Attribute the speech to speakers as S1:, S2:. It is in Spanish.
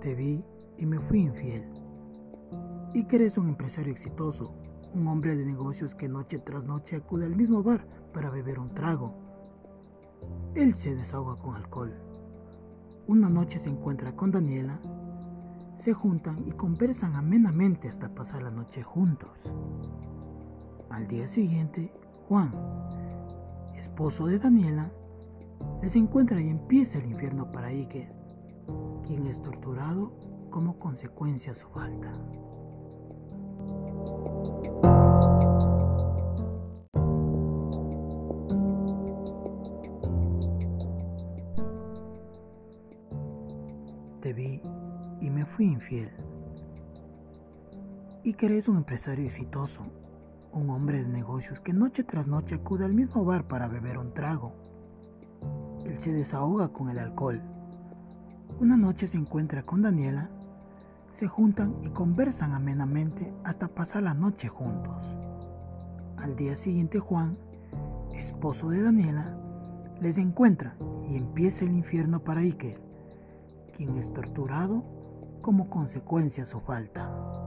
S1: Te vi y me fui infiel. Iker es un empresario exitoso, un hombre de negocios que noche tras noche acude al mismo bar para beber un trago. Él se desahoga con alcohol. Una noche se encuentra con Daniela, se juntan y conversan amenamente hasta pasar la noche juntos. Al día siguiente, Juan, esposo de Daniela, les encuentra y empieza el infierno para Iker, quien es torturado como consecuencia de su falta. Te vi y me fui infiel. Iker es un empresario exitoso, un hombre de negocios que noche tras noche acude al mismo bar para beber un trago. Él se desahoga con el alcohol. Una noche se encuentra con Daniela, se juntan y conversan amenamente hasta pasar la noche juntos. Al día siguiente Juan, esposo de Daniela, les encuentra y empieza el infierno para Iker, quien es torturado como consecuencia de su falta.